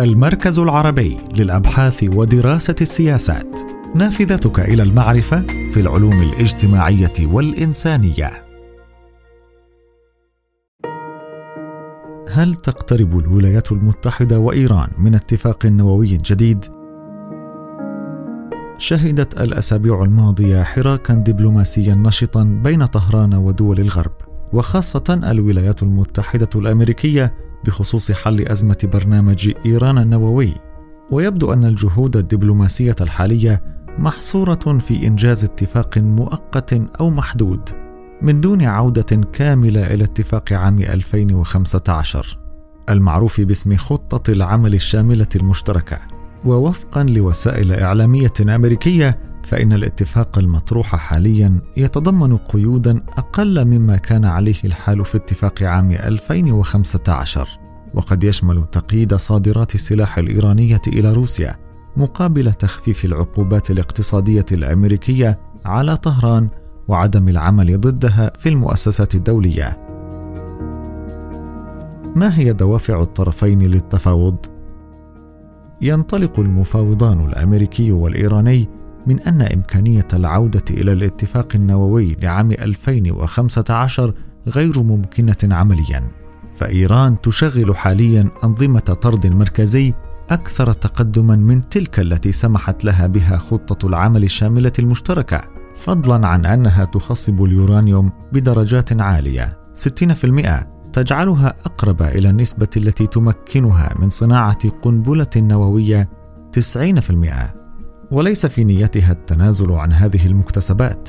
المركز العربي للأبحاث ودراسة السياسات. نافذتك إلى المعرفة في العلوم الاجتماعية والإنسانية. هل تقترب الولايات المتحدة وإيران من اتفاق نووي جديد؟ شهدت الأسابيع الماضية حراكا دبلوماسيا نشطا بين طهران ودول الغرب. وخاصة الولايات المتحدة الأمريكية بخصوص حل أزمة برنامج إيران النووي. ويبدو أن الجهود الدبلوماسية الحالية محصورة في إنجاز اتفاق مؤقت أو محدود من دون عودة كاملة إلى اتفاق عام 2015 المعروف باسم خطة العمل الشاملة المشتركة ووفقا لوسائل إعلامية أمريكية فإن الاتفاق المطروح حاليا يتضمن قيودا أقل مما كان عليه الحال في اتفاق عام 2015 وقد يشمل تقييد صادرات السلاح الإيرانية إلى روسيا مقابل تخفيف العقوبات الاقتصادية الأمريكية على طهران وعدم العمل ضدها في المؤسسات الدولية. ما هي دوافع الطرفين للتفاوض؟ ينطلق المفاوضان الأمريكي والإيراني من أن إمكانية العودة إلى الاتفاق النووي لعام 2015 غير ممكنة عمليا فإيران تشغل حاليا أنظمة طرد مركزي أكثر تقدما من تلك التي سمحت لها بها خطة العمل الشاملة المشتركة فضلا عن أنها تخصب اليورانيوم بدرجات عالية. 60% تجعلها أقرب إلى النسبة التي تمكنها من صناعة قنبلة نووية. 90% وليس في نيتها التنازل عن هذه المكتسبات.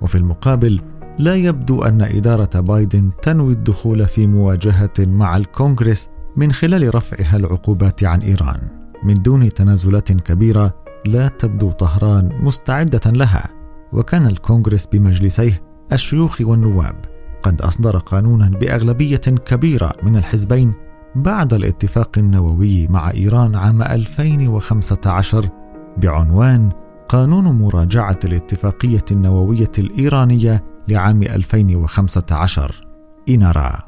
وفي المقابل لا يبدو أن إدارة بايدن تنوي الدخول في مواجهة مع الكونغرس من خلال رفعها العقوبات عن إيران. من دون تنازلات كبيرة لا تبدو طهران مستعدة لها. وكان الكونغرس بمجلسيه الشيوخ والنواب قد أصدر قانونا بأغلبية كبيرة من الحزبين بعد الاتفاق النووي مع إيران عام 2015 بعنوان قانون مراجعة الاتفاقية النووية الإيرانية لعام 2015 إنارا.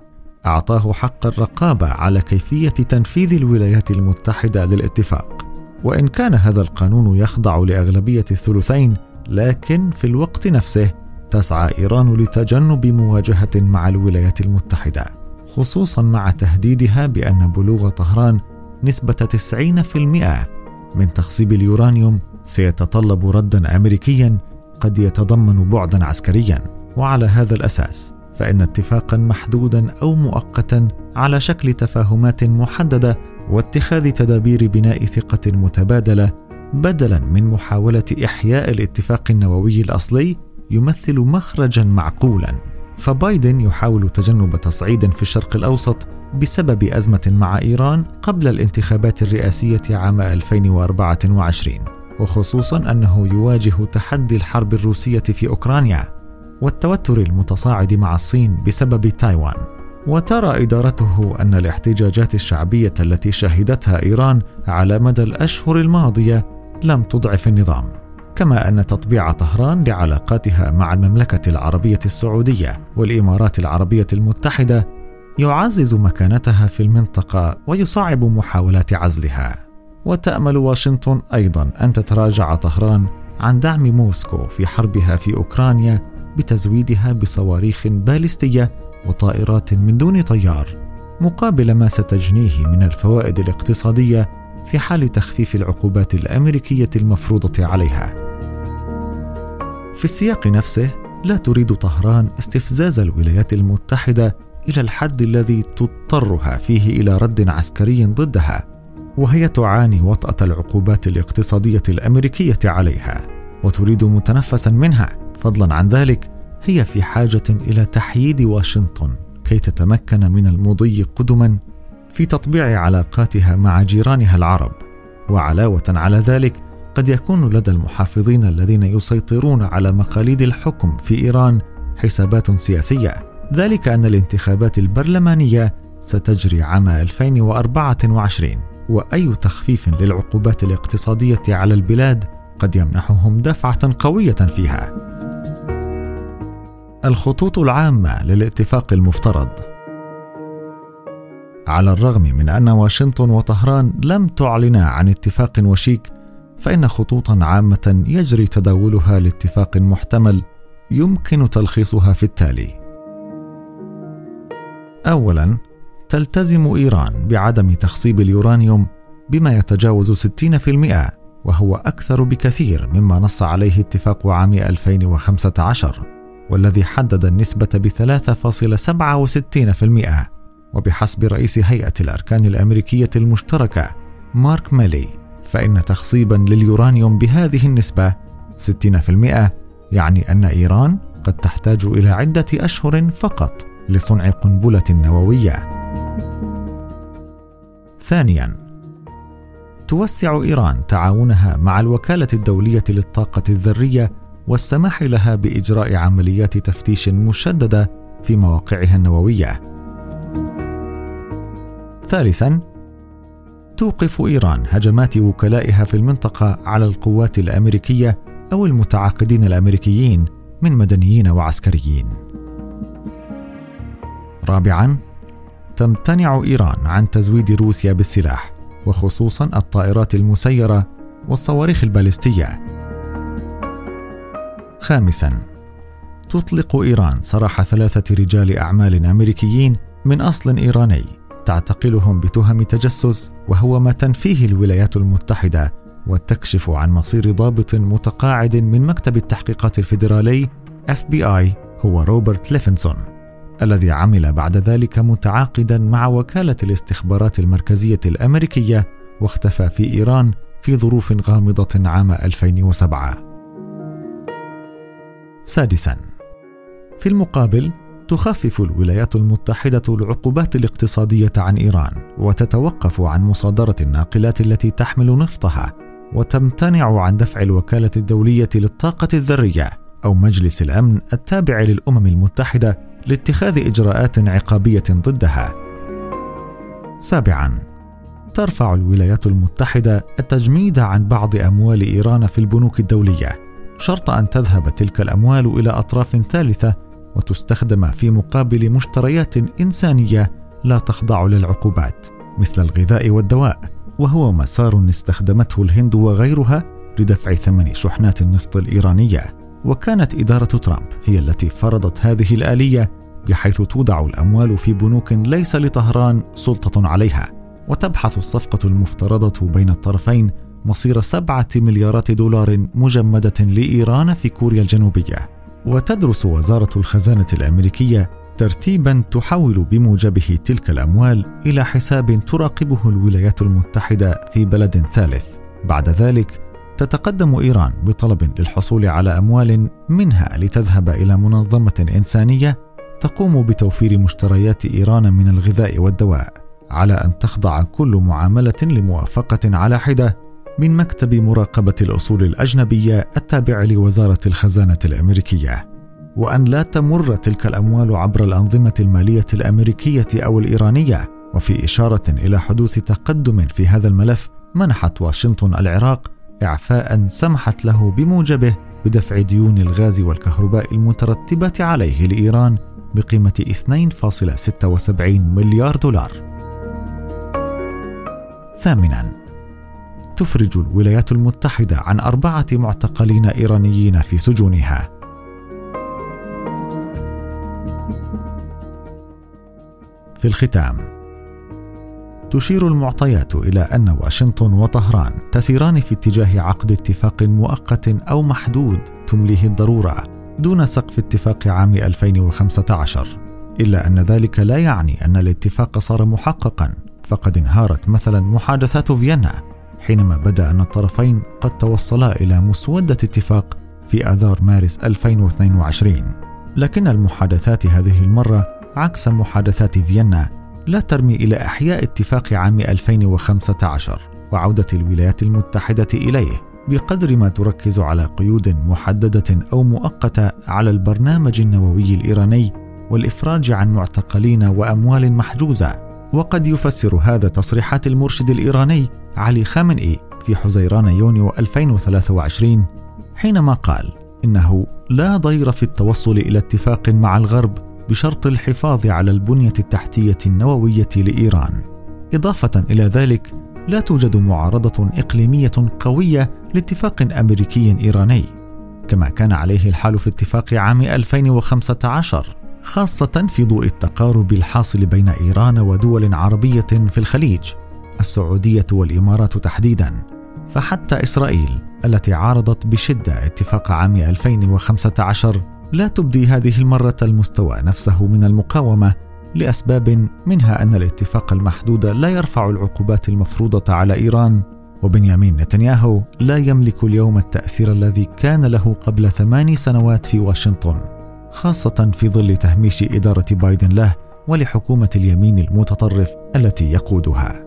أعطاه حق الرقابة على كيفية تنفيذ الولايات المتحدة للاتفاق. وإن كان هذا القانون يخضع لأغلبية الثلثين لكن في الوقت نفسه تسعى إيران لتجنب مواجهة مع الولايات المتحدة خصوصا مع تهديدها بأن بلوغ طهران نسبة 90% من تخصيب اليورانيوم سيتطلب ردا أمريكيا قد يتضمن بعدا عسكريا. وعلى هذا الأساس فإن اتفاقا محدودا أو مؤقتا على شكل تفاهمات محددة واتخاذ تدابير بناء ثقة متبادلة بدلا من محاولة إحياء الاتفاق النووي الأصلي يمثل مخرجا معقولا. فبايدن يحاول تجنب تصعيد في الشرق الأوسط بسبب أزمة مع إيران قبل الانتخابات الرئاسية عام 2024 وخصوصا أنه يواجه تحدي الحرب الروسية في أوكرانيا والتوتر المتصاعد مع الصين بسبب تايوان. وترى إدارته أن الاحتجاجات الشعبية التي شهدتها إيران على مدى الأشهر الماضية لم تضعف النظام. كما أن تطبيع طهران لعلاقاتها مع المملكة العربية السعودية والإمارات العربية المتحدة يعزز مكانتها في المنطقة ويصعب محاولات عزلها. وتأمل واشنطن أيضا أن تتراجع طهران عن دعم موسكو في حربها في أوكرانيا بتزويدها بصواريخ باليستية وطائرات من دون طيار مقابل ما ستجنيه من الفوائد الاقتصادية في حال تخفيف العقوبات الأمريكية المفروضة عليها. في السياق نفسه لا تريد طهران استفزاز الولايات المتحدة إلى الحد الذي تضطرها فيه إلى رد عسكري ضدها وهي تعاني وطأة العقوبات الاقتصادية الأمريكية عليها وتريد متنفسا منها. فضلا عن ذلك هي في حاجة إلى تحييد واشنطن كي تتمكن من المضي قدما في تطبيع علاقاتها مع جيرانها العرب. وعلاوة على ذلك قد يكون لدى المحافظين الذين يسيطرون على مقاليد الحكم في إيران حسابات سياسية. ذلك أن الانتخابات البرلمانية ستجري عام 2024 وأي تخفيف للعقوبات الاقتصادية على البلاد قد يمنحهم دفعة قوية فيها. الخطوط العامة للاتفاق المفترض. على الرغم من أن واشنطن وطهران لم تعلنا عن اتفاق وشيك فإن خطوطا عامة يجري تداولها لاتفاق محتمل يمكن تلخيصها في التالي. اولا تلتزم إيران بعدم تخصيب اليورانيوم بما يتجاوز 60% وهو أكثر بكثير مما نص عليه اتفاق عام 2015 والذي حدد النسبة ب 3.67% وبحسب رئيس هيئة الأركان الأمريكية المشتركة مارك ميلي. فإن تخصيبا لليورانيوم بهذه النسبة 60% يعني أن إيران قد تحتاج إلى عدة أشهر فقط لصنع قنبلة نووية. ثانيا توسع إيران تعاونها مع الوكالة الدولية للطاقة الذرية والسماح لها بإجراء عمليات تفتيش مشددة في مواقعها النووية. ثالثا توقف إيران هجمات وكلائها في المنطقة على القوات الأمريكية أو المتعاقدين الأمريكيين من مدنيين وعسكريين. رابعا تمتنع إيران عن تزويد روسيا بالسلاح وخصوصا الطائرات المسيرة والصواريخ البالستية. خامسا تطلق إيران سراح ثلاثة رجال أعمال أمريكيين من أصل إيراني تعتقلهم بتهم تجسس وهو ما تنفيه الولايات المتحدة وتكشف عن مصير ضابط متقاعد من مكتب التحقيقات الفيدرالي FBI هو روبرت ليفنسون الذي عمل بعد ذلك متعاقدا مع وكالة الاستخبارات المركزية الأمريكية واختفى في إيران في ظروف غامضة عام 2007. سادسا في المقابل تخفف الولايات المتحدة العقوبات الاقتصادية عن إيران وتتوقف عن مصادرة الناقلات التي تحمل نفطها وتمتنع عن دفع الوكالة الدولية للطاقة الذرية أو مجلس الأمن التابع للأمم المتحدة لاتخاذ إجراءات عقابية ضدها. سابعا ترفع الولايات المتحدة التجميد عن بعض أموال إيران في البنوك الدولية شرط أن تذهب تلك الأموال إلى أطراف ثالثة وتستخدم في مقابل مشتريات إنسانية لا تخضع للعقوبات مثل الغذاء والدواء وهو مسار استخدمته الهند وغيرها لدفع ثمن شحنات النفط الإيرانية. وكانت إدارة ترامب هي التي فرضت هذه الآلية بحيث تودع الأموال في بنوك ليس لطهران سلطة عليها. وتبحث الصفقة المفترضة بين الطرفين مصير سبعة مليارات دولار مجمدة لإيران في كوريا الجنوبية. وتدرس وزارة الخزانة الأمريكية ترتيبا تحول بموجبه تلك الأموال إلى حساب تراقبه الولايات المتحدة في بلد ثالث. بعد ذلك تتقدم إيران بطلب للحصول على أموال منها لتذهب إلى منظمة إنسانية تقوم بتوفير مشتريات إيران من الغذاء والدواء على أن تخضع كل معاملة لموافقة على حدة من مكتب مراقبة الأصول الأجنبية التابع لوزارة الخزانة الأمريكية وأن لا تمر تلك الأموال عبر الأنظمة المالية الأمريكية أو الإيرانية وفي إشارة إلى حدوث تقدم في هذا الملف منحت واشنطن العراق إعفاء سمحت له بموجبه بدفع ديون الغاز والكهرباء المترتبة عليه لإيران بقيمة 2.76 مليار دولار. ثامنا تفرج الولايات المتحدة عن أربعة معتقلين إيرانيين في سجونها. في الختام تشير المعطيات إلى أن واشنطن وطهران تسيران في اتجاه عقد اتفاق مؤقت أو محدود تمليه الضرورة دون سقف اتفاق عام 2015 إلا أن ذلك لا يعني أن الاتفاق صار محققا فقد انهارت مثلا محادثات فيينا حينما بدا أن الطرفين قد توصلا إلى مسودة اتفاق في آذار مارس 2022 لكن المحادثات هذه المرة عكس محادثات فيينا لا ترمي إلى إحياء اتفاق عام 2015 وعودة الولايات المتحدة إليه بقدر ما تركز على قيود محددة أو مؤقتة على البرنامج النووي الإيراني والإفراج عن معتقلين وأموال محجوزة. وقد يفسر هذا تصريحات المرشد الإيراني علي خامنئي في حزيران يونيو 2023 حينما قال إنه لا ضير في التوصل إلى اتفاق مع الغرب بشرط الحفاظ على البنية التحتية النووية لإيران. إضافة إلى ذلك لا توجد معارضة إقليمية قوية لاتفاق أمريكي إيراني كما كان عليه الحال في اتفاق عام 2015 خاصة في ضوء التقارب الحاصل بين إيران ودول عربية في الخليج السعودية والإمارات تحديدا فحتى إسرائيل التي عارضت بشدة اتفاق عام 2015 لا تبدي هذه المرة المستوى نفسه من المقاومة لأسباب منها أن الاتفاق المحدود لا يرفع العقوبات المفروضة على إيران وبنيامين نتنياهو لا يملك اليوم التأثير الذي كان له قبل ثماني سنوات في واشنطن. خاصة في ظل تهميش إدارة بايدن له ولحكومة اليمين المتطرف التي يقودها.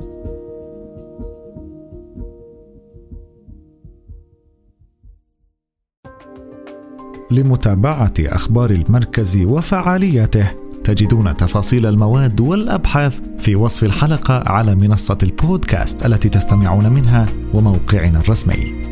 لمتابعة أخبار المركز وفعالياته تجدون تفاصيل المواد والأبحاث في وصف الحلقة على منصة البودكاست التي تستمعون منها وموقعنا الرسمي.